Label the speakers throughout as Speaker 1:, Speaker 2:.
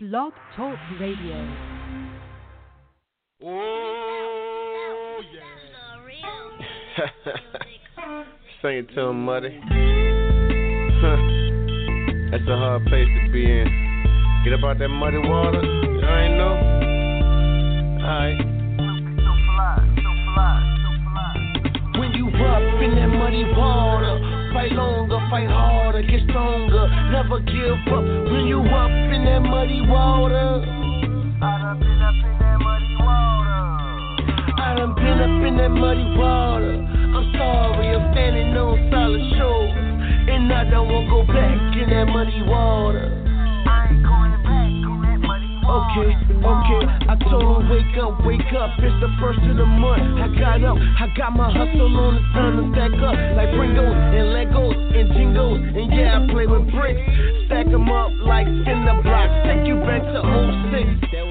Speaker 1: Blog Talk Radio.
Speaker 2: Oh, yeah.
Speaker 3: Sing it to him, Muddy. That's a hard place to be in. Get up out that muddy water. You ain't know. Alright.
Speaker 4: When you up in that muddy water, fight longer, fight harder, get stronger, never give up. When you up in that muddy water, I done been up in that muddy water. I done been up in that muddy water. I'm sorry, I'm standing on solid shores, and I don't wanna go back in that muddy water. Okay, okay. I told him, wake up, wake up. It's the first of the month. I got up, I got my hustle on. It's time to stack up like Pringles and Legos and Jingles. And yeah, I play with bricks. Stack them up like cinder blocks. Take you back to 06.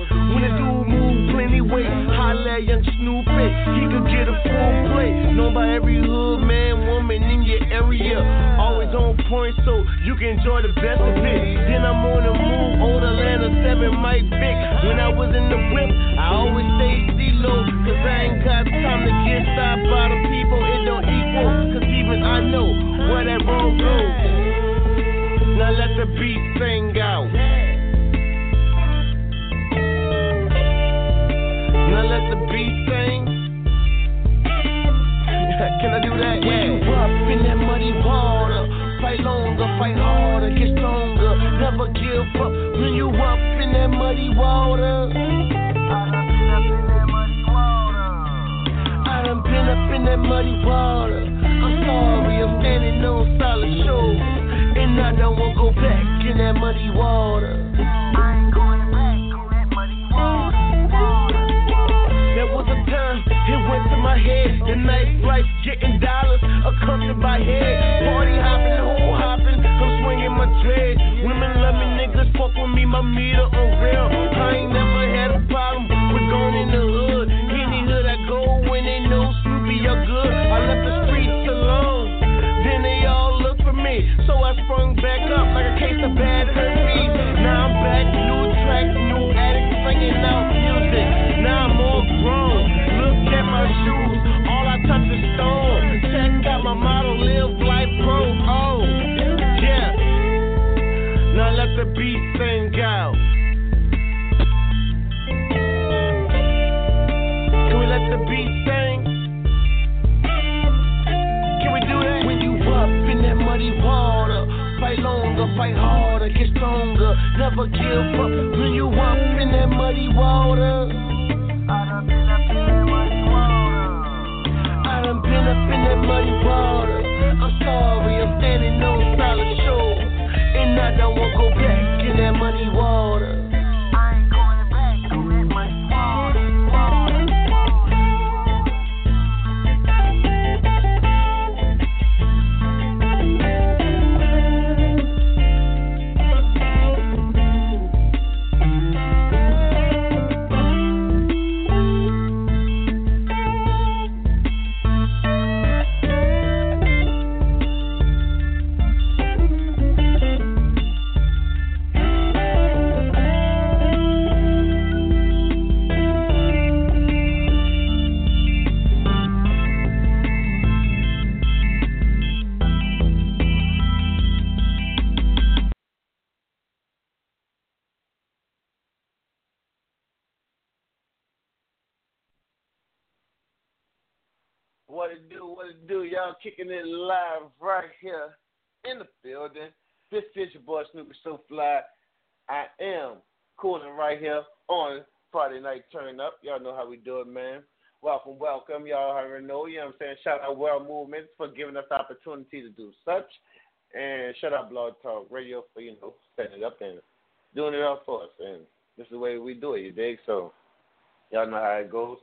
Speaker 4: At young Snoopy. He could get a full plate. Known by every hood man, woman in your area. Always on point, so you can enjoy the best of it. Then I'm on the move, old Atlanta 7 Mike Vick. When I was in the whip, I always stayed C-low. Cause I ain't got time to get stopped by the people. It don't equal, cause even I know where that road goes. Now let the beat sing out. Let the beat sing. Can I do that? When you up in that muddy water, fight longer, fight harder, get stronger, never give up. When you up in that muddy water, I done been up in that muddy water. I done been up in that muddy water. I'm sorry, I'm standing on solid shores, and I don't wanna go back in that muddy water. Getting dollars, a accompanied by head. Party hopping, hole hopping, I'm swinging my dread. Women love me, niggas fuck with me, my meter on real. I ain't never fight harder, get stronger, never give up. When you up in that muddy water, I done been up in that muddy water. I done been up in that muddy water. I'm sorry, I'm standing on solid shore, and I don't wanna go back in that muddy water.
Speaker 3: Kicking it live right here in the building. This is your boy Snoopy So Fly. I am cooling right here on Friday Night Turn Up. Y'all know how we do it, man. Welcome, welcome. Y'all already know, you know what I'm saying? Shout out World Movement for giving us the opportunity to do such. And shout out Blog Talk Radio for, you know, setting it up and doing it all for us. And this is the way we do it, you dig? So y'all know how it goes.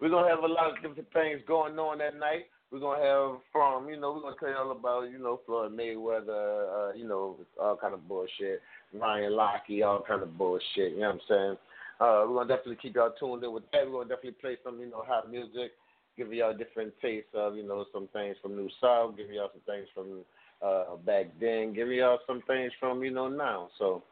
Speaker 3: We're gonna have a lot of different things going on that night. We're gonna have from, you know, we're gonna tell you all about, you know, Floyd Mayweather, uh, you know, all kind of bullshit. Ryan Lochte, all kind of bullshit, you know what I'm saying? Uh, we're gonna definitely keep y'all tuned in with that. We're gonna definitely play some, you know, hot music, give y'all different tastes of, you know, some things from New South, give y'all some things from uh back then, give y'all some things from, you know, now. So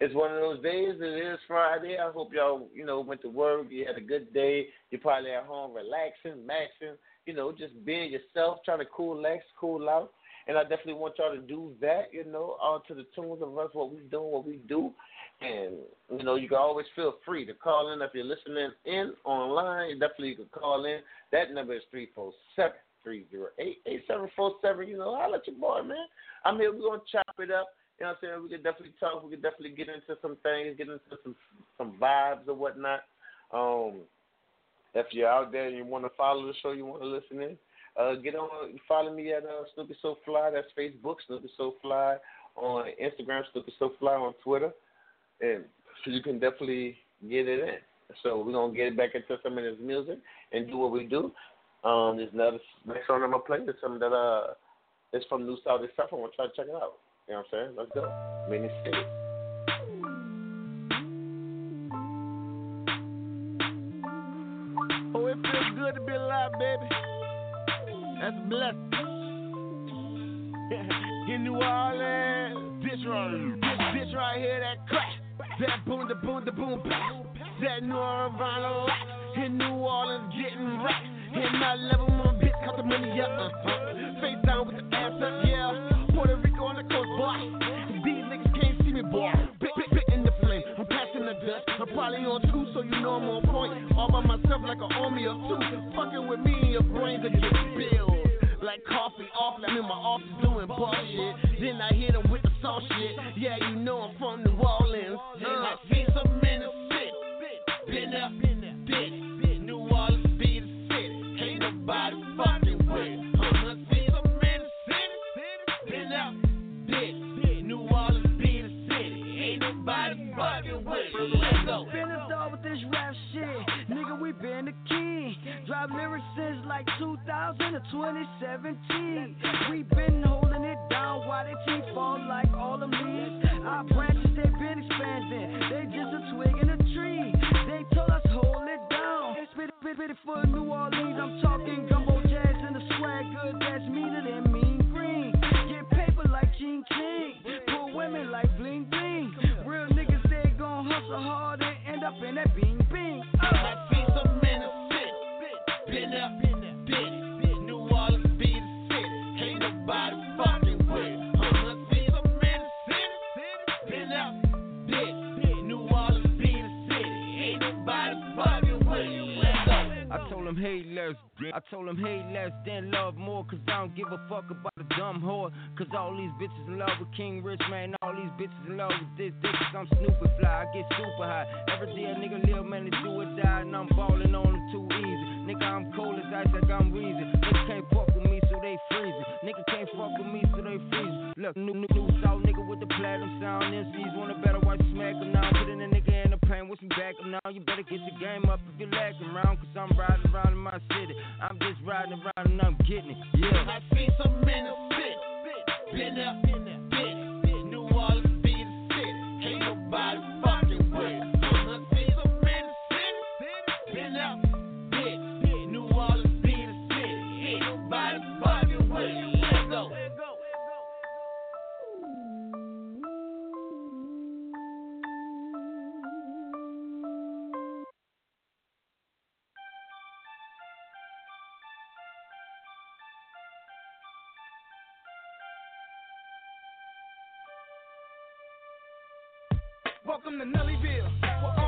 Speaker 3: it's one of those days. It is Friday. I hope y'all, you know, went to work. You had a good day. You're probably at home relaxing, maxing, you know, just being yourself, trying to cool, relax, cool out. And I definitely want y'all to do that, you know, all to the tunes of us, what we doing, what we do. And, you know, you can always feel free to call in if you're listening in online. You definitely you can call in. That number is 347 308 8747. You know, I'll let your boy, man. I'm here. We're going to chop it up. You know what I'm saying? We can definitely talk. We can definitely get into some things, get into some some vibes or whatnot. Um, if you're out there and you want to follow the show, you want to listen in, uh, get on, follow me at uh, Snoopy So Fly. That's Facebook, Snoopy So Fly. On Instagram, Snoopy So Fly. On Twitter, and you can definitely get it in. So we're gonna get back into some of this music and do what we do. Um, there's another next song I'm gonna play is something that uh is from New South South. I want to try to check it out. You know what I'm saying? Let's go. Mini City.
Speaker 4: Baby. That's a blessing. In New Orleans, this right, this, this right here, that crack, that boom, the boom, the boom, back, that New Orleans rock. In New Orleans, getting right. In my level, my bitch, cut the money up. Uh-huh. Face down with the ass up, yeah. Probably on two, so you know I'm on point. All by myself like an army of two. Fucking with me, your brains are getting bills. Like coffee off, I'm in my office doing bullshit. Then I hit them with the sauce shit. Yeah, you know I'm from New Orleans. Uh, I see some the city. Been dick. New
Speaker 5: to 2017. We been holding it down while they teeth fall like all the leaves. Our branches, they been expanding. They just a twig in a tree. They told us hold it down. Spit it, spit it, for New Orleans. I'm talking gumbo jazz and the swag good. That's meaner than mean green. Get paper like King King. Pull women like bling bling. Real niggas, they gon' hustle hard and end up in that bing
Speaker 4: I
Speaker 6: told him, hey, less than love more. Cause I don't give a fuck about a dumb whore. Cause all these bitches in love with King Rich, man. All these bitches in love with this dick. Cause I'm stupid fly. I get super high. Every day a nigga live, man, they do or die. And I'm balling on them too easy. Nigga, I'm cold as ice, like I'm wheezing. Nigga can't fuck with me, so they freezing. Nigga can't fuck with me, so they freezing. Look, new, new, new South nigga with the platinum sound. MCs wanna better watch smack him now. Putting a nigga in pain, wish me back him now. You better get your game up if you're lacking around. Cause I'm riding around in my city. I'm just riding around and I'm getting it. Yeah.
Speaker 4: I see some in the city. Been up, dick. New Orleans be the city. Ain't nobody fucking Welcome to Nellyville,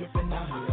Speaker 7: tripping out here.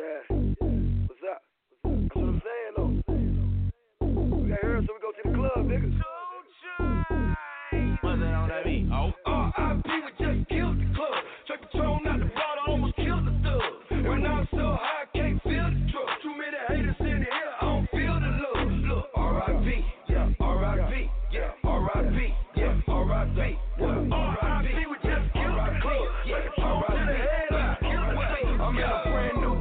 Speaker 8: Yeah.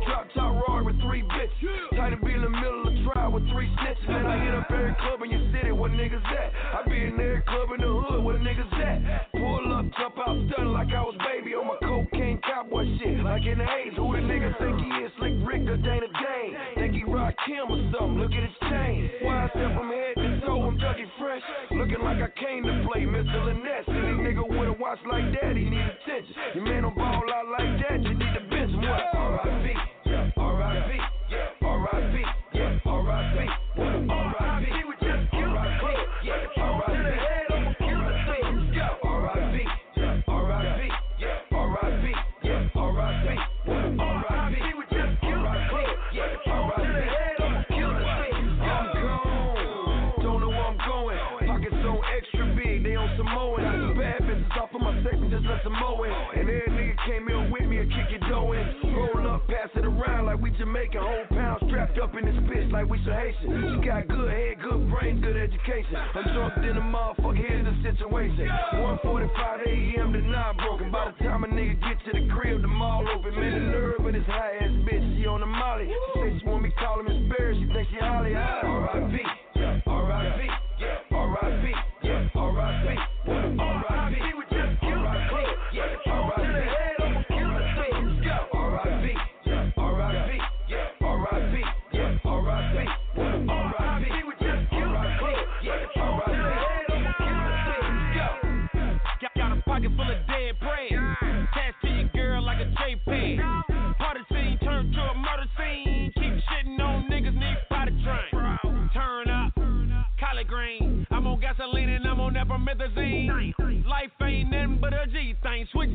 Speaker 7: drop top roar with three bitches. Yeah. Tight to be in the middle of trial with three snitches. Man, I hit up every club in your city. What niggas at? I be in every club in
Speaker 9: never met. Life ain't in but a G thing. Switch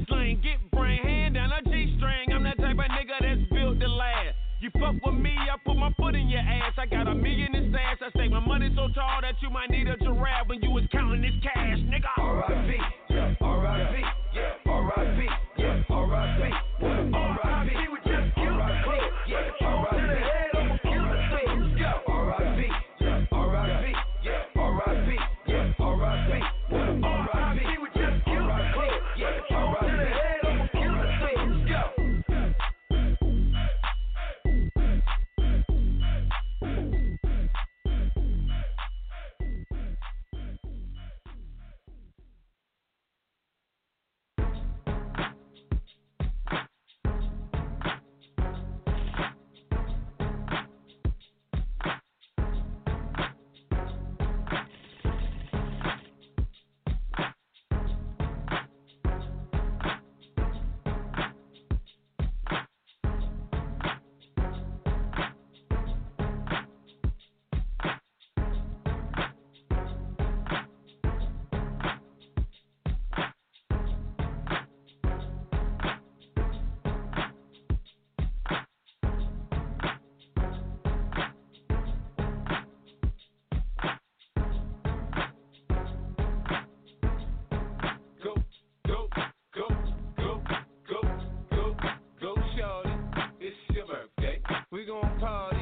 Speaker 9: cause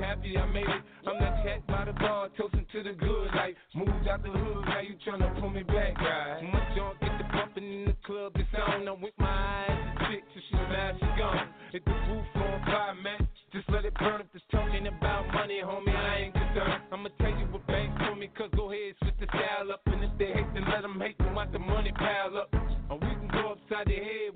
Speaker 9: happy I made it. I'm that cat by the bar, toasting to the good life. Moved out the hood, now you tryna pull me back. Right? My junk get the bumping in the club, it's on. I'm with my eyes sick till she's mad, she gone. Hit the roof on fire, man. Just let it burn if it's talking about money, homie. I ain't concerned. I'ma tell you what banks for me, cause go ahead, switch the style up. And if they hate, then let them hate, then watch the money pile up. Or we can go upside the head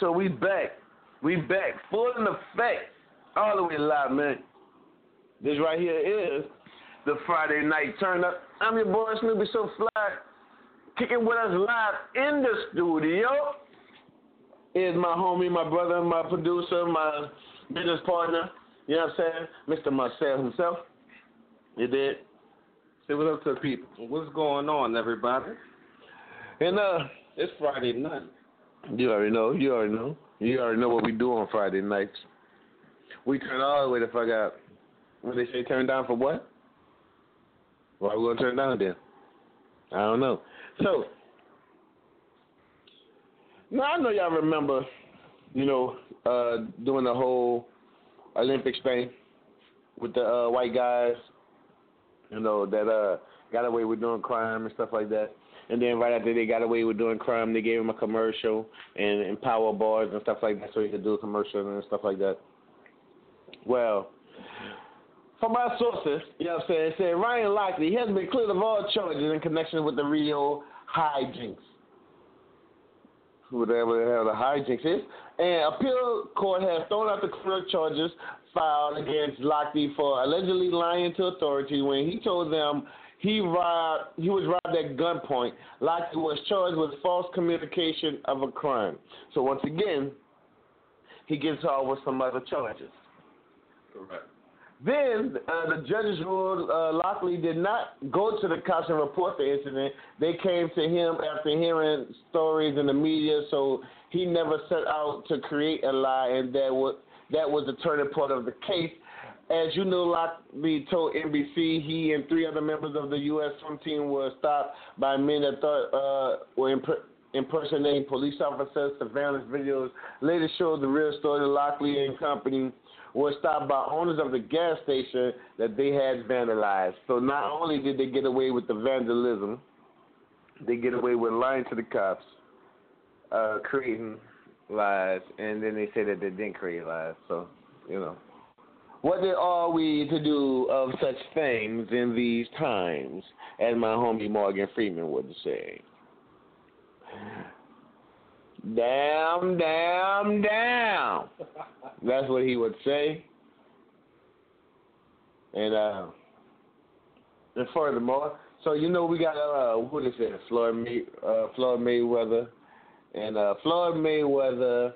Speaker 9: So we
Speaker 3: back. We back. Full in effect. All the way live, man. This right here is the Friday night turn up. I'm your boy Snoopy So Fly. Kicking with us live in the studio is my homie, my brother, my producer, my business partner. You know what I'm saying? Mr. Marcel himself. You did. Say what's up to the people.
Speaker 10: What's going on, everybody?
Speaker 3: And uh,
Speaker 10: It's Friday night.
Speaker 3: You already know. You already know. You already know what we do on Friday nights. We turn all the way the fuck out. When they say turn down for what? Why we gonna turn down then? I don't know. So now I know y'all remember, you know, uh, doing the whole Olympics thing with the uh, white guys, you know, that uh, got away with doing crime and stuff like that. And then right after they got away with doing crime, they gave him a commercial and, and power bars and stuff like that, so he could do a commercial and stuff like that. Well, from our sources, you know what I'm saying, said Ryan Lochte has been cleared of all charges in connection with the Rio hijinks. Whatever the hell the hijinks is. And appeal court has thrown out the criminal charges filed against Lochte for allegedly lying to authorities when he told them he robbed he was robbed at gunpoint. Lochte was charged with false communication of a crime. So once again, he gets off with some other charges.
Speaker 10: Correct.
Speaker 3: Then uh, the judges ruled uh, Lochte did not go to the cops and report the incident. They came to him after hearing stories in the media, so he never set out to create a lie, and that was that was the turning point of the case. As you know, Lochte told NBC he and three other members of the U.S. swim team were stopped by men that thought uh, were imp- impersonating police officers. Surveillance videos later showed the real story. Lochte and company were stopped by owners of the gas station that they had vandalized. So not only did they get away with the vandalism, they get away with lying to the cops, uh, creating lies, and then they say that they didn't create lies. So, you know. What then are we to do of such things in these times, as my homie Morgan Freeman would say? Damn, damn, damn. That's what he would say. And uh and furthermore, so you know we got uh what is it, Floyd May uh Floyd Mayweather and uh Floyd Mayweather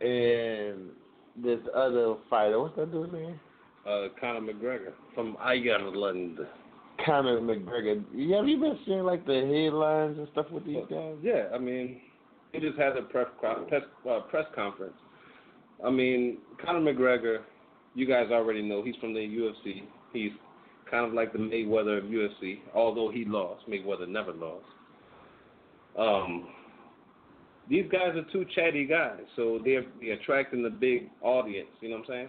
Speaker 3: and this other fighter, what's that dude's name?
Speaker 10: Uh, Conor McGregor from Ireland.
Speaker 3: Conor McGregor. Yeah, have you been seeing like the headlines and stuff with these guys?
Speaker 10: Yeah, I mean, he just had a press press, uh, press conference. I mean, Conor McGregor, you guys already know he's from the UFC. He's kind of like the Mayweather of UFC, although he lost. Mayweather never lost. Um, these guys are two chatty guys, so they're, they're attracting the big audience. You know what I'm saying?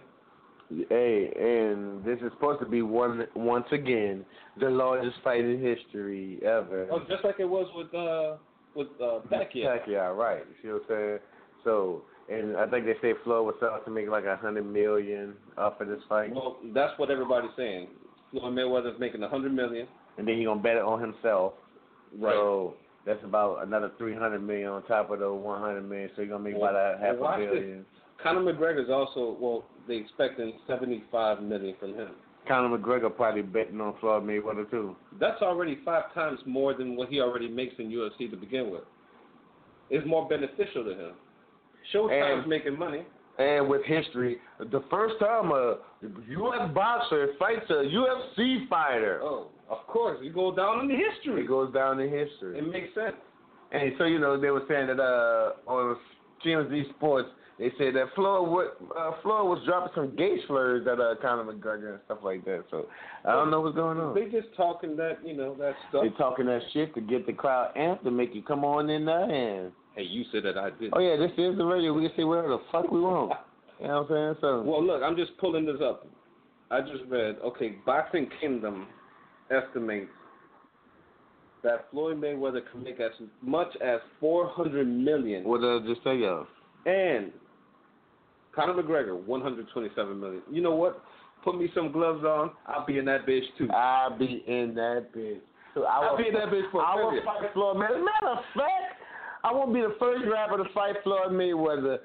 Speaker 3: Hey, and this is supposed to be one once again the largest fight in history ever.
Speaker 10: Oh, just like it was with uh with uh Pacquiao.
Speaker 3: Pacquiao, right? You see what I'm saying? So, and I think they say Floyd was out to make like a hundred million off of this fight,
Speaker 10: Well, that's what everybody's saying. Floyd Mayweather's making a hundred million.
Speaker 3: and then he gonna bet it on himself.
Speaker 10: Right.
Speaker 3: So that's about another three hundred million on top of the one hundred million. So you're gonna make about a half
Speaker 10: well,
Speaker 3: a
Speaker 10: this.
Speaker 3: billion.
Speaker 10: Conor McGregor's also well, they expecting seventy five million from him.
Speaker 3: Conor McGregor probably betting on Floyd Mayweather too.
Speaker 10: That's already five times more than what he already makes in UFC to begin with. It's more beneficial to him. Showtime's
Speaker 3: And-
Speaker 10: making money.
Speaker 3: And with history, the first time a U.S. boxer fights a UFC fighter,
Speaker 10: Oh, of course, it goes down in the history.
Speaker 3: it goes down in history.
Speaker 10: It makes sense.
Speaker 3: And so you know they were saying that uh, on TMZ Sports, they said that Floyd would, uh, Floyd was dropping some gay slurs at uh, Conor McGregor and stuff like that. So I don't know what's going on.
Speaker 10: They just talking that you know that stuff.
Speaker 3: They talking that shit to get the crowd amped to make you come on in there and
Speaker 10: Hey, you said that I did.
Speaker 3: oh yeah, this is the radio. We can say whatever the fuck we want. You know what I'm saying? So
Speaker 10: Well, look, I'm just pulling this up. I just read. Okay, Boxing Kingdom estimates that Floyd Mayweather can make as much as 400 million,
Speaker 3: what did I just say, y'all?
Speaker 10: and Conor McGregor 127 million. You know what? Put me some gloves on. I'll be in that bitch too.
Speaker 3: I'll be in that bitch. So I
Speaker 10: I'll be in that bitch for a
Speaker 3: I will fight Floyd Mayweather. Matter of fact, I want to be the first rapper to fight Floyd Mayweather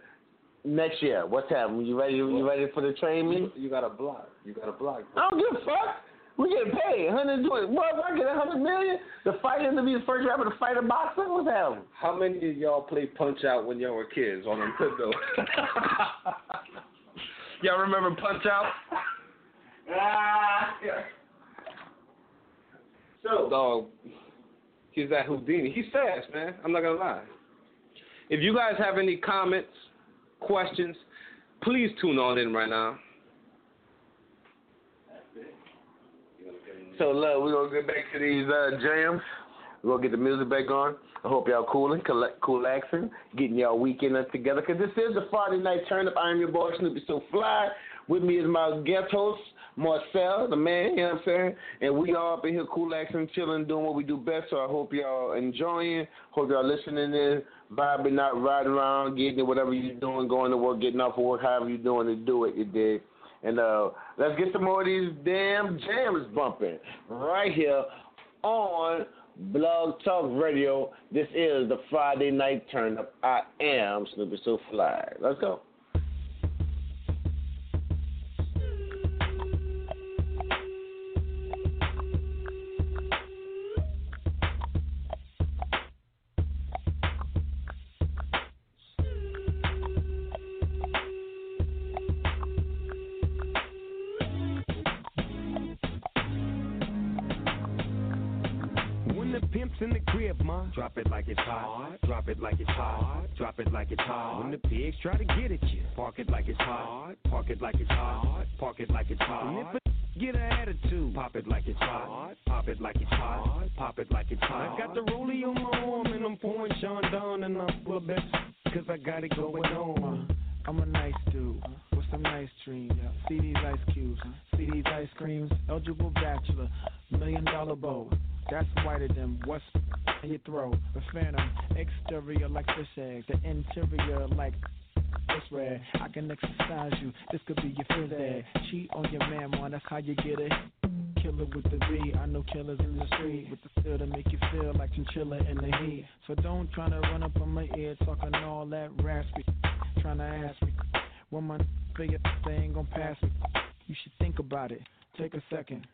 Speaker 3: next year. What's happening? You ready? You ready for the train me?
Speaker 10: You got a block. You got a block.
Speaker 3: I don't give a fuck. We get paid 120. What? If I get 100 million to fight him to be the first rapper to fight a boxer? What's happening?
Speaker 10: How many of y'all play Punch Out when y'all were kids on Nintendo? y'all remember Punch Out?
Speaker 3: Ah, yeah. So,
Speaker 10: Dog, he's that Houdini. He's fast, man. I'm not gonna lie. If you guys have any comments, questions, please tune on in right now.
Speaker 3: So look, we're gonna get back to these uh, jams. We're gonna get the music back on. I hope y'all cooling, collect, coolaxing, getting y'all weekend up together. Cause this is the Friday night turn up. I'm your boy Snoopy So Fly. With me is my guest host Marcel, the man. You know what I'm saying? And we all up in here coolaxing, chilling, doing what we do best. So I hope y'all enjoying. Hope y'all listening in, vibing, not riding around, getting it, whatever you're doing, going to work, getting off of work, however you're doing to do it. You dig? And uh, let's get some more of these damn jams bumping right here on Blog Talk Radio. This is the Friday night turn up. I am Snoopy So Fly. Let's go.
Speaker 11: Like it's hot. When the pigs try to get at you, park it like it's hot. Park it like it's hot. Park it like it's hot. A get an attitude, pop it like it's hot. Pop it like it's hot. Pop it like it's hot. I got the rollie on my arm and I'm pouring Sean down and I'm full of best cause I got it going on.
Speaker 12: I'm a nice dude some nice dreams. See these ice cubes, see these ice creams. Eligible bachelor, million dollar bow. That's whiter than what's in your throat. The phantom, exterior like fish eggs, the interior like it's red. I can exercise you. This could be your phys ed. Cheat on your man, man. That's how you get it. Killer with the V. I know killers in the street with the feel to make you feel like chinchilla in the heat. So don't try to run up on my ear talking all that raspy. Trying to ask me when my figure they ain't gonna pass me. You should think about it. Take a second.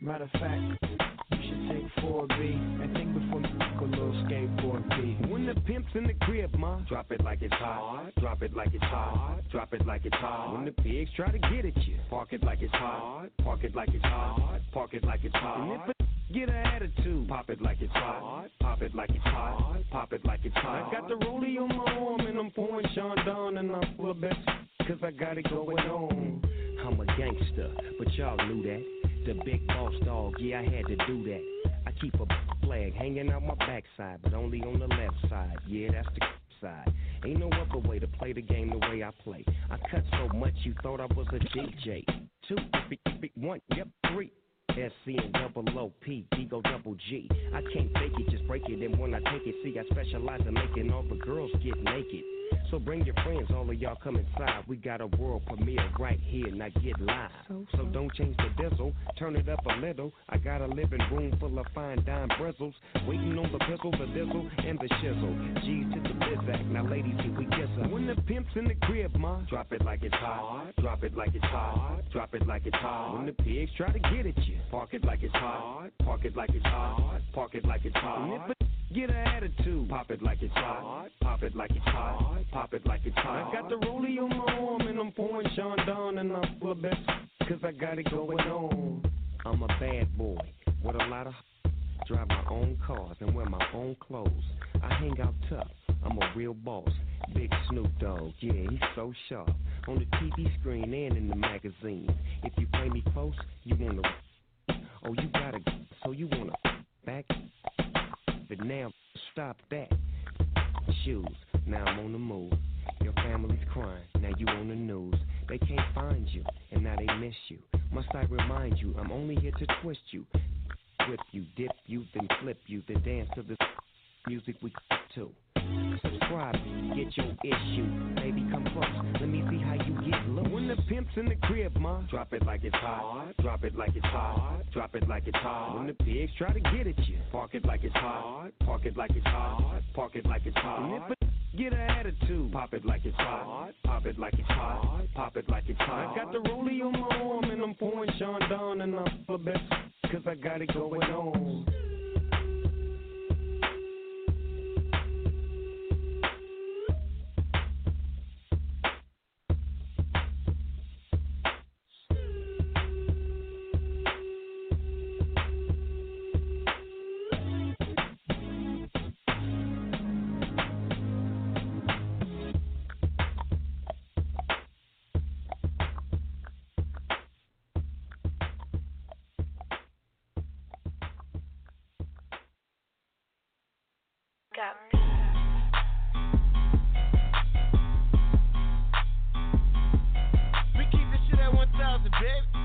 Speaker 12: Matter of fact, you should take 4B and think before you fuck a little skateboard B.
Speaker 11: When the pimp's in the crib, ma, drop it like it's hot. Drop it like it's hot. Drop it like it's hot. When the pigs try to get at you, park it like it's hot. Park it like it's hot. Park it like it's hot. And if a get an attitude, pop it like it's hot. Pop it like it's hot. Pop it like it's hot. I got the rollie on my arm and I'm pouring Sean down and I'm full of best cause I got it going on. I'm a gangster, but y'all knew that. The big boss dog, yeah, I had to do that. I keep a flag hanging out my backside, but only on the left side. Yeah, that's the side. Ain't no other way to play the game the way I play. I cut so much you thought I was a DJ. Two, three, three, one, yep, three. SC and double O P, D go double G. I can't fake it, just break it. And when I take it, see, I specialize in making all the girls get naked. So bring your friends, all of y'all come inside. We got a world premiere right here, now get live. So don't change the diesel, turn it up a little. I got a living room full of fine dime bristles. Waiting on the pistol, the dizzle, and the shizzle. G's to the bizac, now ladies, here we kiss her. When the pimp's in the crib, ma, drop it like it's hot. Drop it like it's hot. Drop it like it's hot. When the pigs try to get at you, park it like it's hot. Park it like it's hot. Park it like it's hot. And if a get an attitude, pop it like it's hot. Pop it like it's hot. Pop it like it's hot. I got the rollie on my arm and I'm pouring Sean down and I'm full of best cause I got it going on. I'm a bad boy with a lot of drive my own cars and wear my own clothes. I hang out tough. I'm a real boss. Big Snoop Dogg, yeah, he's so sharp. On the TV screen and in the magazine. If you play me close, you wanna. Oh, you gotta. So you wanna back. But now, stop that. Shoes, now I'm on the move. Your family's crying, now you on the news. They can't find you, and now they miss you. Must I remind you, I'm only here to twist you. Whip you, dip you, then flip you, then dance to the music we to.
Speaker 13: Subscribe, get your issue. Baby, come close. Let me see how you get low.
Speaker 11: When the pimp's in the crib, ma, drop it like it's hot. Drop it like it's hot. Drop it like it's hot. When the pigs try to get at you, park it like it's hot. Park it like it's hot. Park it like it's hot. Get an attitude. Pop it like it's hot. Pop it like it's hot. Pop it like it's hot. I got the rollie on my arm and I'm pouring Chandon and I'm the best. Cause I got it going on.
Speaker 4: dead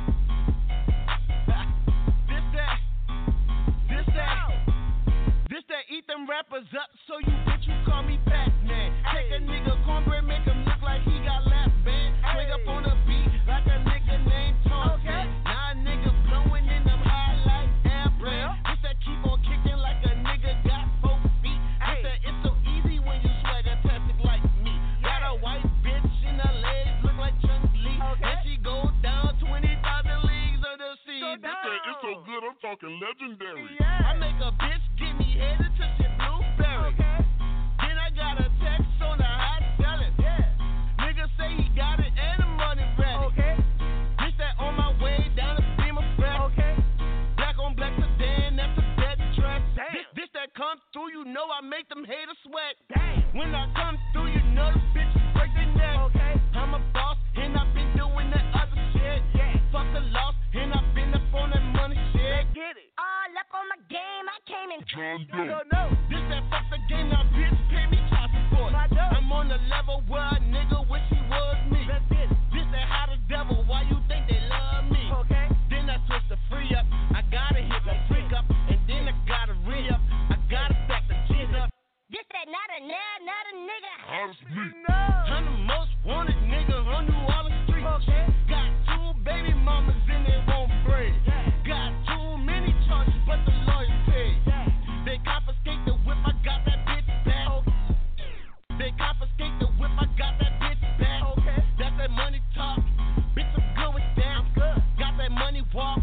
Speaker 4: walk.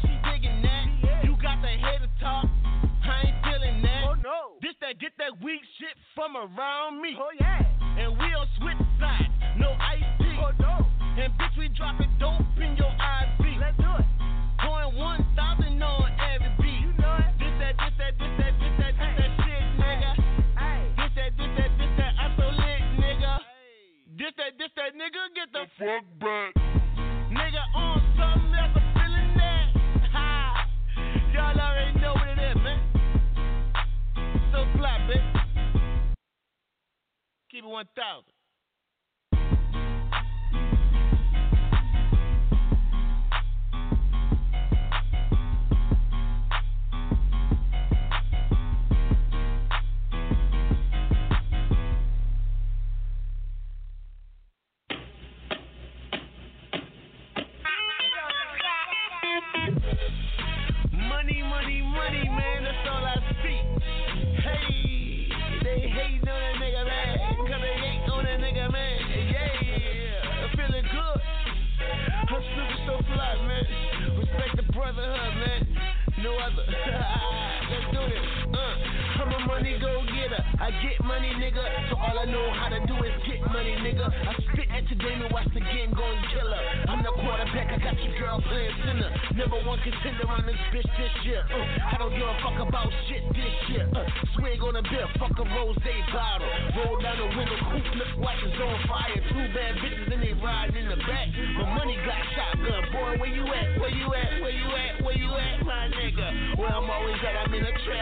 Speaker 4: She digging that. You got the head to talk. I ain't feeling that. Oh no. This that get that weak shit from around me. Oh yeah.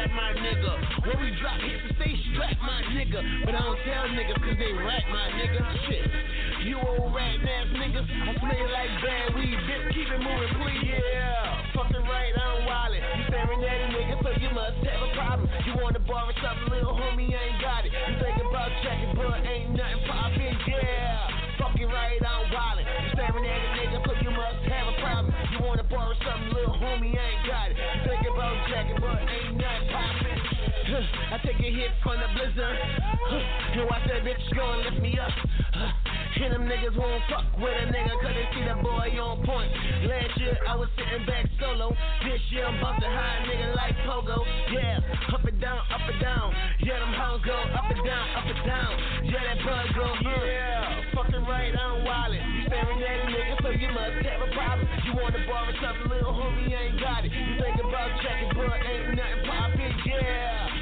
Speaker 4: rap, my nigga. When we drop hits and stay strapped, my nigga. But I don't tell niggas cause they rap, my nigga. Shit. You old rat ass niggas, I smell like bad weed. Bitch, keep it moving, please. Yeah. Fucking right, I'm wildin'. You staring at a nigga, so you must have a problem. You wanna borrow something, little homie, I ain't got it. You think about checking, but ain't nothing poppin', yeah fucking right, I'm wildin'. You staring at a nigga, so you must have a problem. You wanna borrow something, little homie, I ain't got it. Think about checking, but ain't nothing I take a hit from the blizzard. And watch that bitch go and lift me up. And them niggas won't fuck with a nigga cause they see the boy on point. Last year I was sitting back solo. This year I'm bustin' high nigga like Pogo. Yeah, up and down, up and down. Yeah, them hoes go up and down, up and down. Yeah, that bud go, uh. yeah. Fucking right, I'm wildin'. You staring at a nigga, so you must have a problem. You wanna borrow something, little homie, ain't got it. You think about checking, but ain't nothing poppin', yeah.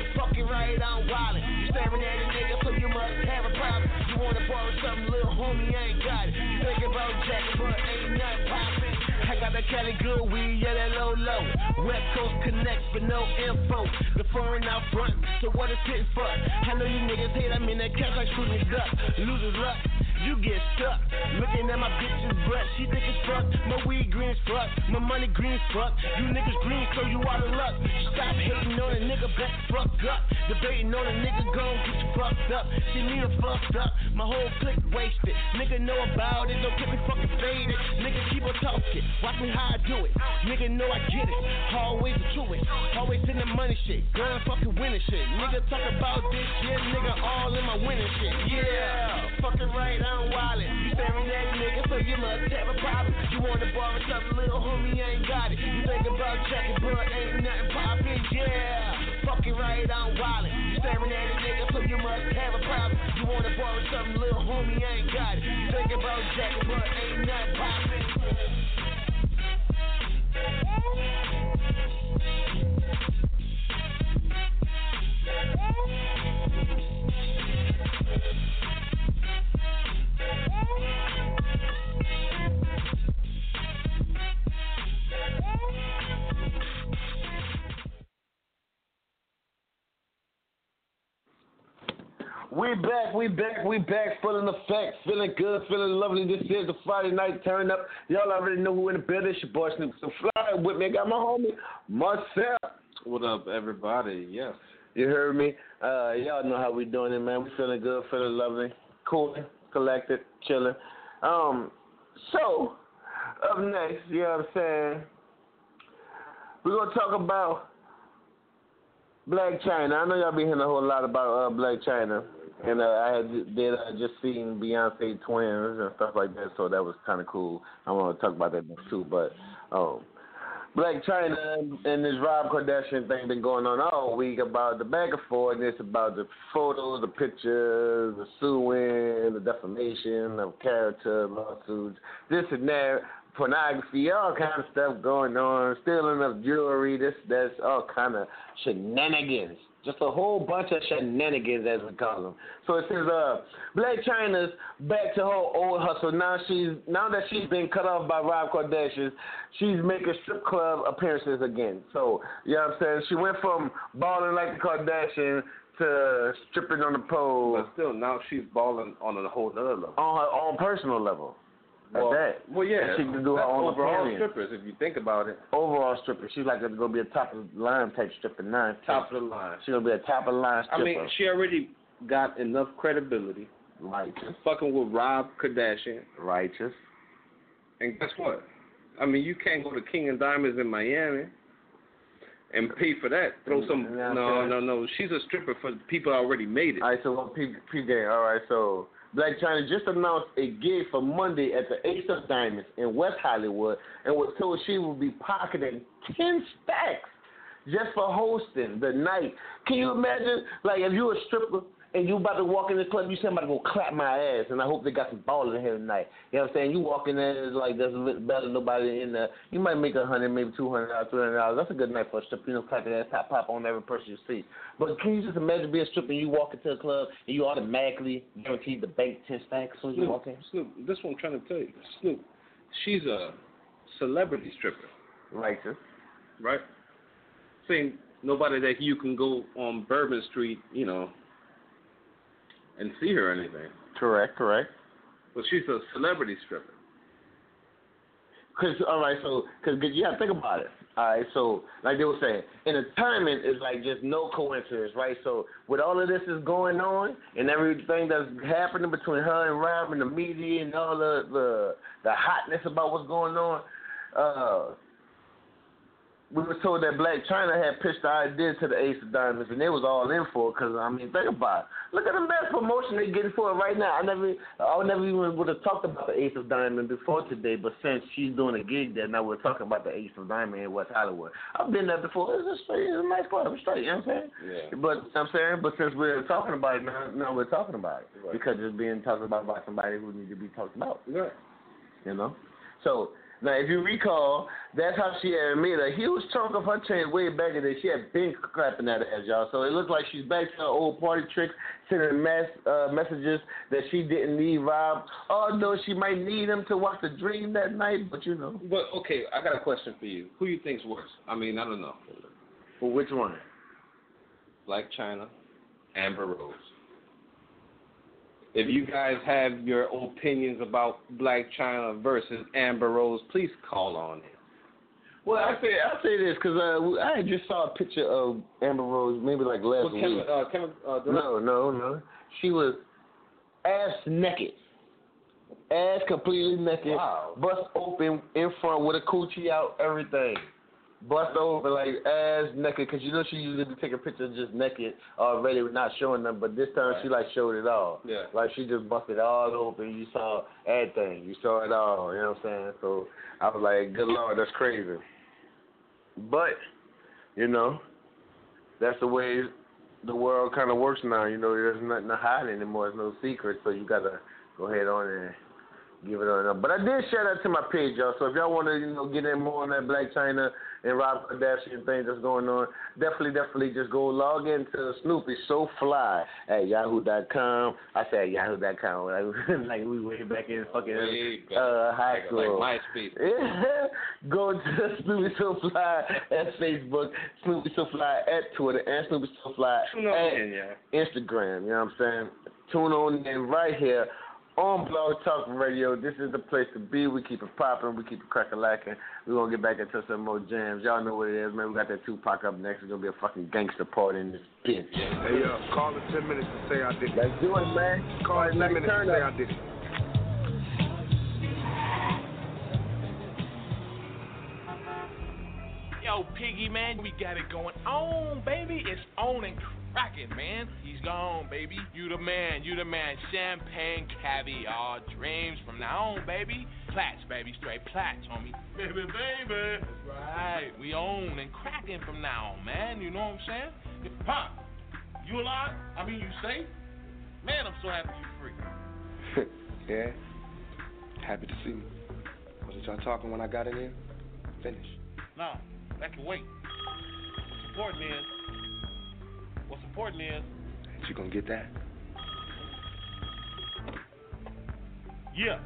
Speaker 4: Fucking I'm wildin'. You staring at a nigga, so you must have a problem. You wanna borrow something, little homie, I ain't got it. You think about jacking, but ain't nothing poppin'. I got that Cali good weed, yeah, that low low. West Coast connects, but no info. The foreign out front, so what is it for? I know you niggas hate, I'm in that cash like shooting up. Losers luck. You get stuck looking at my bitch's butt. She think it's fuck. My weed green as fuck. My money green as fuck. You niggas green, so you out of luck. Stop hating on a nigga, back fuck up. Debating on a nigga, gon' get you fucked up. See me a fucked up. My whole clique wasted. Nigga know about it, don't get me fucking faded. Nigga keep on talking. Watch me how I do it. Nigga know I get it. Always the truest. The money shit. Girl, fucking winning shit. Nigga talk about this shit. Nigga all in my winning shit. Yeah, fucking right. I'm wildin'. You staring at a nigga, so you must have a problem. You wanna borrow something, little homie, ain't got it. You think about checking, but ain't nothing poppin', yeah. Fucking right, I'm wildin'. You staring at a nigga, so you must have a problem. You wanna borrow something, little homie, ain't got it. You think about checking, but ain't nothing poppin'.
Speaker 3: We back, we back, we back, full in effect, feeling good, feeling lovely. This is the Friday night turn up. Y'all already know who in the building. It's your boy Snoop. So fly with me. I got my homie Marcel.
Speaker 10: What up, everybody? Yes.
Speaker 3: You heard me? Uh, y'all know how we doing it, man. We feeling good, feeling lovely, cool, collected, chilling. Um, so up next, you know what I'm saying? We're gonna talk about Blac Chyna. I know y'all been hearing a whole lot about uh, Blac Chyna, and uh, I had did uh, just seen Beyonce twins and stuff like that, so that was kind of cool. I want to talk about that too, but um, Blac Chyna and this Rob Kardashian thing been going on all week about the back and forth, and it's about the photos, the pictures, the suing, the defamation of character lawsuits, this and that, pornography, all kind of stuff going on, stealing of jewelry, this, that's all kind of shenanigans. Just a whole bunch of shenanigans, as we call them. So it says, uh, Blac Chyna's back to her old hustle. Now she's now that she's been cut off by Rob Kardashian, she's making strip club appearances again. So you know what I'm saying? She went from balling like the Kardashian to stripping on the pole.
Speaker 10: But still, now she's balling on a whole other level.
Speaker 3: On her own personal level.
Speaker 10: Well,
Speaker 3: that.
Speaker 10: well, yeah.
Speaker 3: She can do her own
Speaker 10: overall
Speaker 3: appearance.
Speaker 10: strippers, if you think about it.
Speaker 3: Overall stripper. She's like going to be a top of the line type stripper now.
Speaker 10: Top of the line.
Speaker 3: She's going to be a top of the line stripper.
Speaker 10: I mean, she already got enough credibility.
Speaker 3: Righteous.
Speaker 10: Fucking with Rob Kardashian.
Speaker 3: Righteous.
Speaker 10: And guess what? I mean, you can't go to King of Diamonds in Miami and pay for that. Throw
Speaker 3: mm, some. What I'm
Speaker 10: No, no, no. She's a stripper for people already made it.
Speaker 3: All right, so what P, P PJ, all right, so Blac Chyna just announced a gig for Monday at the Ace of Diamonds in West Hollywood and was told she would be pocketing 10 stacks just for hosting the night. Can you imagine, like, if you're a stripper and you about to walk in the club, you say, I'm about to go clap my ass, and I hope they got some ballers in here tonight. You know what I'm saying? You walk in there, it's like there's a little better nobody in there. You might make a hundred, maybe two hundred dollars, three hundred dollars. That's a good night for a stripper. You know, clap your ass, pop, pop on every person you see. But can you just imagine being a stripper and you walk into a club and you automatically guaranteed the bank ten stacks as soon as you walk in?
Speaker 10: Snoop, this is what I'm trying to tell you. Snoop, she's a celebrity stripper, right
Speaker 3: Righteous.
Speaker 10: right? Saying nobody that you can go on Bourbon Street, you know, and see her or anything.
Speaker 3: Correct, correct.
Speaker 10: But she's a celebrity stripper.
Speaker 3: Cause all right, so cause, gotta think about it. All right, so like they were saying, entertainment is like just no coincidence, right? So with all of this is going on and everything that's happening between her and Rob and the media and all the the the hotness about what's going on, uh, we were told that Blac Chyna had pitched the idea to the Ace of Diamonds, and they was all in for it. Cause I mean, think about it. Look at the best promotion they're getting for it right now. I never, I never even would have talked about the Ace of Diamond before today, but since she's doing a gig there, now we're talking about the Ace of Diamond in West Hollywood. I've been there before. It's a straight, it's a nice club. It's straight. You know what I'm saying?
Speaker 10: Yeah.
Speaker 3: But you know what I'm saying, but since we're talking about it now, now we're talking about it
Speaker 10: Right.
Speaker 3: because it's being talked about by somebody who needs to be talked about.
Speaker 10: Right.
Speaker 3: You know. So now, if you recall, that's how she had made a huge chunk of her chain way back in the day. She had been clapping that ass, y'all. So it looks like she's back to her old party tricks, sending mass uh, messages that she didn't need Rob. Oh no, she might need him to watch the dream that night, but you know.
Speaker 10: But okay, I got a question for you. Who you think's worse? I mean, I don't know.
Speaker 3: For which one?
Speaker 10: Blac Chyna, Amber Rose. If you guys have your opinions about Blac Chyna versus Amber Rose, please call on it.
Speaker 3: Well, I say I say this because uh, I just saw a picture of Amber Rose maybe like last
Speaker 10: Well, Kevin,
Speaker 3: week.
Speaker 10: uh, Kevin, uh,
Speaker 3: No, no, no. She was ass naked. Ass completely naked.
Speaker 10: Wow.
Speaker 3: Bust open in front with a coochie out, everything. Bust open like ass naked because you know she usually be taking pictures just naked already, not showing them. But this time she like showed it all.
Speaker 10: Yeah.
Speaker 3: Like she just busted all open. You saw everything. You saw it all. You know what I'm saying? So I was like, good lord, that's crazy. But you know, that's the way the world kind of works now. You know, there's nothing to hide anymore. There's no secret. So you gotta go ahead on and give it on. Up. But I did share that to my page, y'all. So if y'all want to, you know, get in more on that Blac Chyna and Rob Kardashian thing that's going on, definitely, definitely just go log into Snoopy So Fly at yahoo.com. I said yahoo.com like, like we way back in fucking
Speaker 10: back.
Speaker 3: uh, high
Speaker 10: Like-
Speaker 3: school.
Speaker 10: like MySpace.
Speaker 3: Yeah. Go to Snoopy So Fly at Facebook, Snoopy So Fly at Twitter, and Snoopy So Fly at
Speaker 10: in, yeah.
Speaker 3: Instagram. You know what I'm saying? Tune on in right here on Blog Talk Radio. This is the place to be. We keep it popping. We keep it cracking lacking. We're going to get back into some more jams. Y'all know what it is, man. We got that Tupac up next. It's going to be a fucking gangster party in this bitch.
Speaker 14: Hey, yo, call in 10 minutes to say I did it.
Speaker 3: Let's do it, man.
Speaker 14: Call in 10 minutes to say. I did it.
Speaker 15: Yo, Piggy, man, we got it going on, baby. It's on and cracking, man. He's gone, baby. You the man, you the man. Champagne, caviar, dreams from now on, baby. Plats, baby, straight plats, homie. Baby, baby. That's right. We own and cracking from now on, man. You know what I'm saying? Pop, you alive? I mean, you safe? Man, I'm so happy you free.
Speaker 14: yeah? Happy to see me. Wasn't y'all talking when I got in here? Finish.
Speaker 15: No, that can wait. What's important is, what's important is,
Speaker 14: Ain't you gonna get that?
Speaker 15: yeah.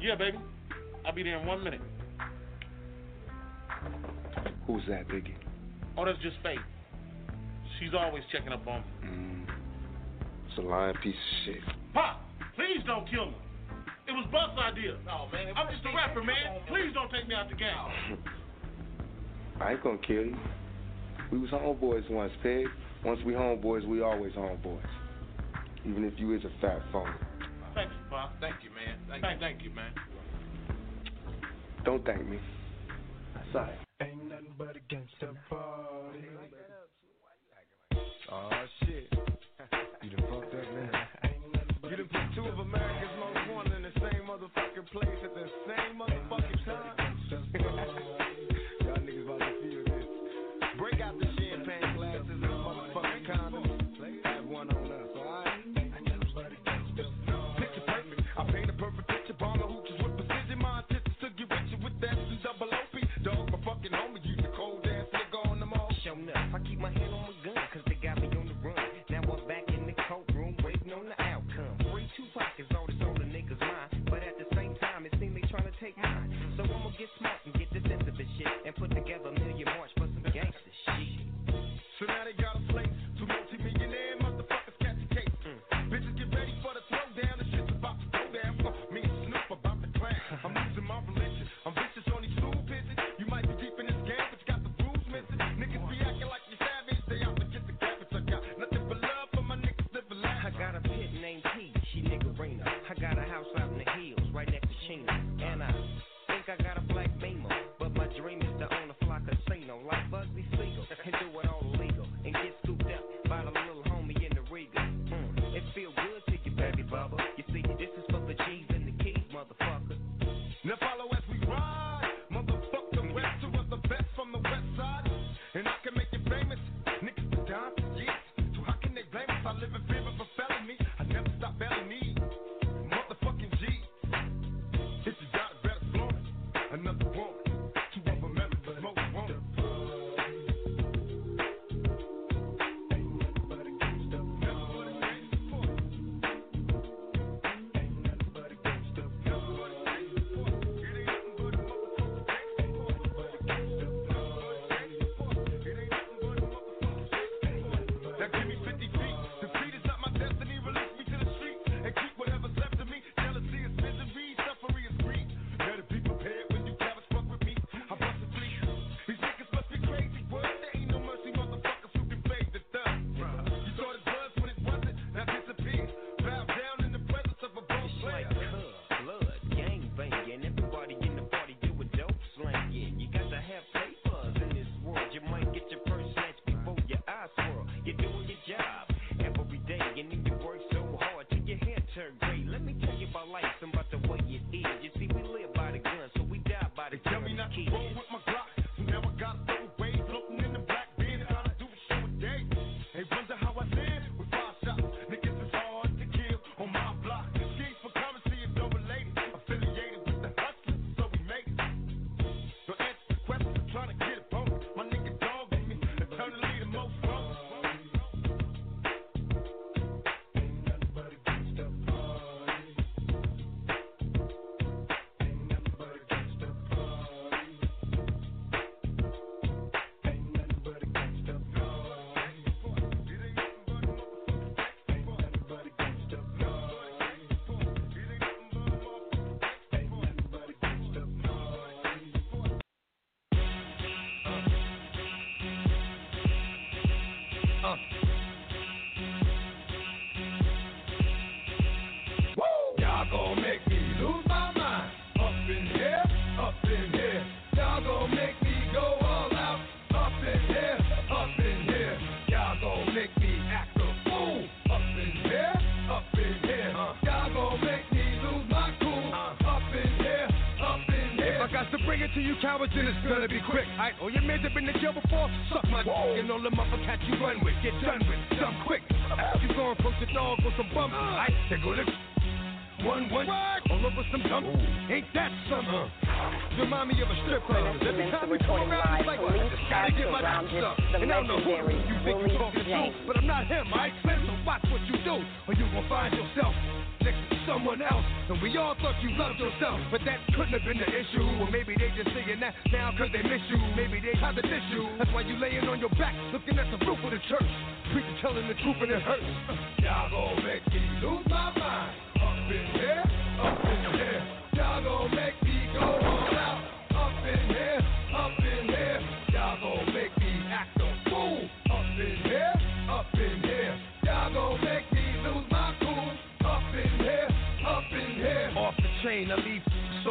Speaker 15: Yeah, baby. I'll be there in one minute.
Speaker 14: Who's that, Biggie?
Speaker 15: Oh, that's just Faith. She's always checking up on me.
Speaker 14: Mm. It's a lying piece of shit.
Speaker 15: Pop, please don't kill me. It was Buck's idea. No, man. I'm just a rapper, man. Please don't take me out the game.
Speaker 14: I ain't gonna kill you. We was homeboys once, Pig. Once we homeboys, we always homeboys. Even if you is a fat phone.
Speaker 15: Thank you, Pop. Thank you, man. Thank, thank, thank you, man.
Speaker 14: Don't thank me. Sorry.
Speaker 12: Ain't nothing but a gangster party. Oh shit.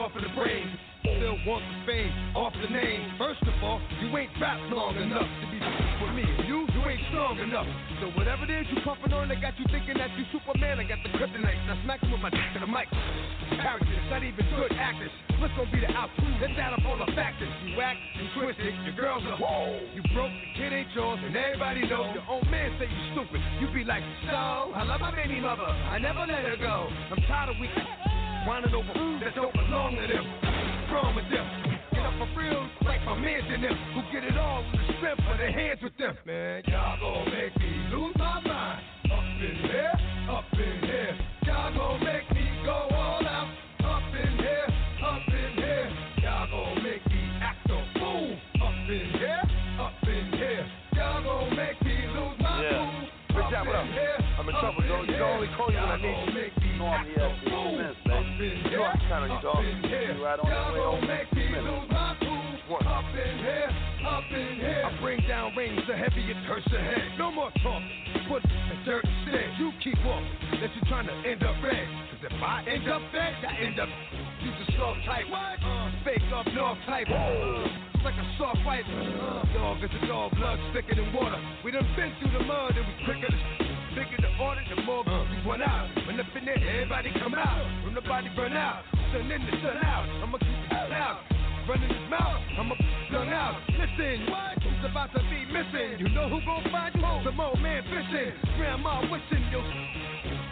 Speaker 12: off of the
Speaker 16: brain. Still want the fame off the name. First of all, you ain't rapped long enough to be with me. You, you ain't strong enough. So whatever it is you pumping on, I got you thinking that you Superman. I got the kryptonite. I smack you with my dick to the mic. Characters, not even good actors. What's gonna be the outcome? Let's add up all the factors. You act, you twisted, your girls are whoa. You broke, the kid ain't yours, and everybody knows. Your own man say you stupid. You be like, so I love my baby mother. I never let her go. I'm tired of weak whining over that don't belong to them. Wrong with them. Get up for real, like my mans in them, who get it all with the strength of their hands with them. Man, y'all gon' make me lose my mind. Up in here, up in here, y'all gon' make me go all out. Up in here, up in here, y'all gon' make me act a fool. Up in here, up in here, y'all gon' make me lose my
Speaker 17: yeah.
Speaker 16: cool.
Speaker 17: Good job, what? I'm in trouble, Joe. You can only call you when I need you in here. Up in here.
Speaker 16: Up in here. Up in here. I bring down rings, the hurts curse ahead. No more talking. Put the dirt instead. You keep walking. That you trying to end up red. Cause if I end up red, I end up. You just slow type. What? Uh, fake up north type. Whoa like a soft fight. Uh, dog is a dog, blood thicker than water. We done been through the mud and we quicker than bigger the order, the more uh, we run out. When up in there, everybody come out. When the body burn out, sun in the sun out. I'ma keep it loud. Running his mouth, I'ma done out. Listen, what? He's about to be missing. You know who gon' find you? Some old man fishing. Grandma wishing you.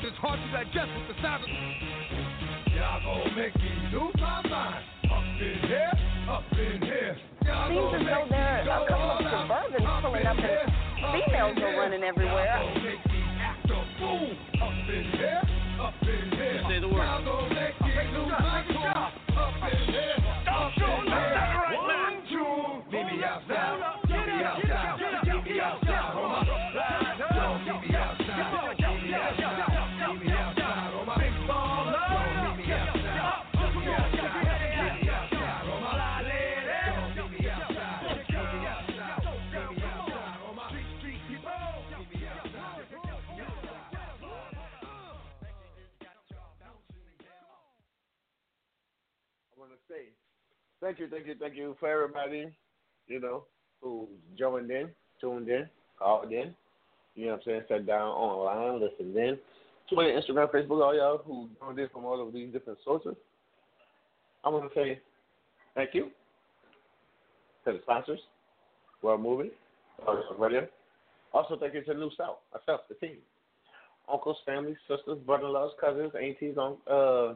Speaker 16: It's hard to digest with the sound of. Y'all gon' make me lose my mind. Up in here, up in here. Y'all
Speaker 18: Seems as though there are a couple of
Speaker 16: go.
Speaker 18: Suburbans pulling up and females are running everywhere.
Speaker 16: In
Speaker 3: thank you, thank you, thank you for everybody, you know, who joined in, tuned in, called in. You know what I'm saying? Sat down online, listened in. Twitter, Instagram, Facebook, all y'all who joined in from all of these different sources. I want to say thank you to the sponsors, World Movie, Radio. Also, thank you to New South, myself, the team. Uncles, families, sisters, brother-in-laws, cousins, aunties, un- uh,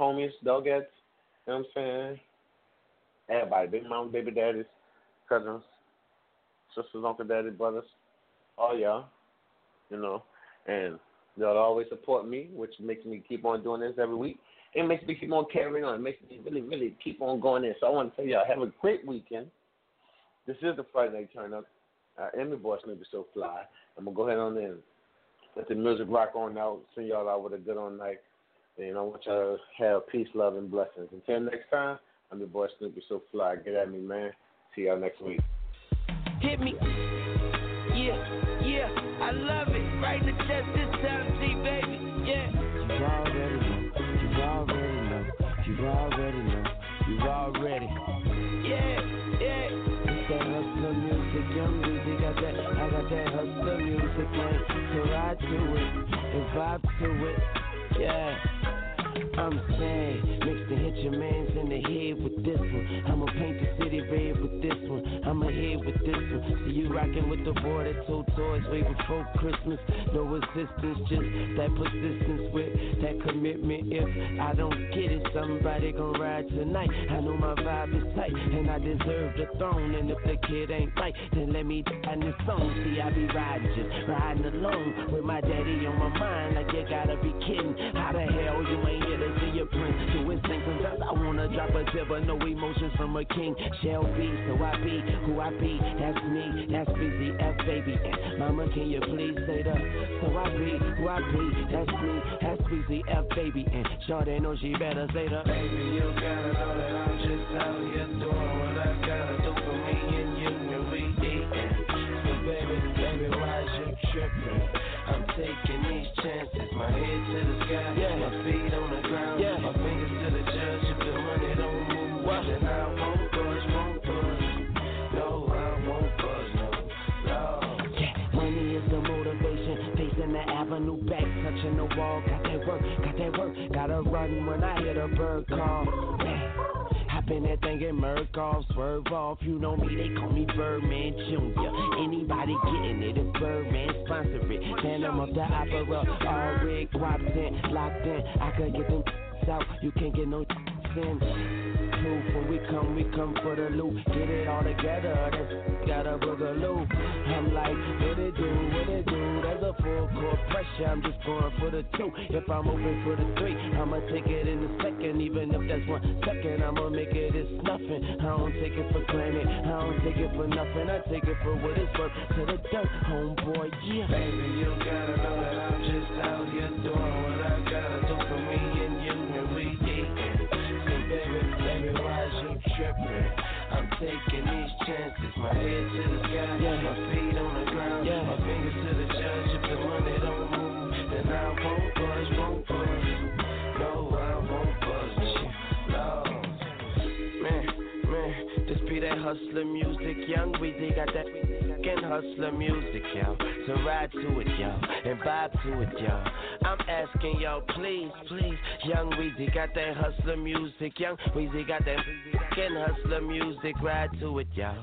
Speaker 3: homies, dogettes, you know what I'm saying? Everybody, big mom, baby daddies, cousins, sisters, uncle, daddy, brothers, all y'all, you know, and y'all always support me, which makes me keep on doing this every week. It makes me keep on carrying on. It makes me really, really keep on going in. So I want to tell y'all, have a great weekend. This is the Friday Night Turn Up. I am your boy, Snoopy So Fly. I'm going to go ahead on in. Let the music rock on out. Send y'all out with a good on night. And I want y'all to have peace, love, and blessings. Until next time, I'm your boy Snoopy So Fly. Get at me, man. See y'all next week.
Speaker 4: Hit me. Yeah, yeah, I love it. Right in the chest this time, see, baby. Yeah.
Speaker 6: You already know. You already know. You already know. You already.
Speaker 4: Yeah, yeah.
Speaker 6: It's that hustler music, young music. I Got that, I got that hustler music, man. So ride to it and vibe to it. Yeah. I'm saying, mix the hit your mans in the head with this one. I'ma paint the city red with this one. I'ma hit with this one. See you rocking with the boy that told toys way before Christmas. No assistance, just that persistence with that commitment. If I don't get it, somebody gon' ride tonight. I know my vibe is tight, and I deserve the throne. And if the kid ain't right, then let me die in this song. See, I be riding just riding alone with my daddy on my mind. Like you gotta be kidding. How the hell you ain't drop a tip, but no emotions from a king. Shall be, so I be who I be. That's me, that's busy F baby. And mama, can you please say the? So I be who I be. That's me, that's busy F baby. And Shorty know she better say the.
Speaker 4: Baby, you gotta know that I'm just out here doing what I gotta do for me and you and we eatin'. So baby, baby, why is you trippin'? I'm taking these chances, my head to the sky,
Speaker 6: yeah. my feet wall. Got that work, got that work. Gotta run when I hear the bird call. Yeah. Hop in that thing and murk off, swerve off. You know me, they call me Birdman Jr. Anybody getting it, it's Birdman sponsor it. Phantom of the Opera, all guaps in, locked in. I could get them out, you can't get no in. Proof when we come, we come for the loot. Get it all together, that's got a boogaloo. I'm like, what it do, what it do? There's a full court pressure, I'm just going for the two. If I'm open for the three, I'ma take it in a second. Even if that's one second, I'ma make it it's nothing. I don't take it for granted, I don't take it for nothing. I take it for what it's worth. To the dirt, homeboy, yeah.
Speaker 4: Baby, you gotta know that I'm just out here doing what I gotta do for me trippin'? I'm
Speaker 6: taking these chances. My head to the sky, yeah. my feet on the ground, yeah. my fingers to the judge. If the money don't move, then I won't budge, won't budge. No, I won't budge. No, man, man, this be that hustler music. Young Weezy got that fucking hustler music, yo. So ride to it, yo, and vibe to it, yo. I'm asking, yo, please, please. Young Weezy got that hustler music, young Weezy got that fucking hustler music. Ride to it, yo,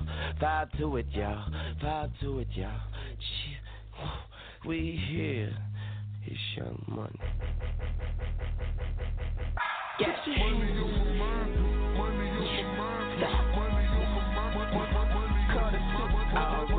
Speaker 6: vibe to it, yo, vibe to it, yo. We here. It's young money.
Speaker 4: Yes. Money
Speaker 19: over mind, money over mind, money over mind, money over mind.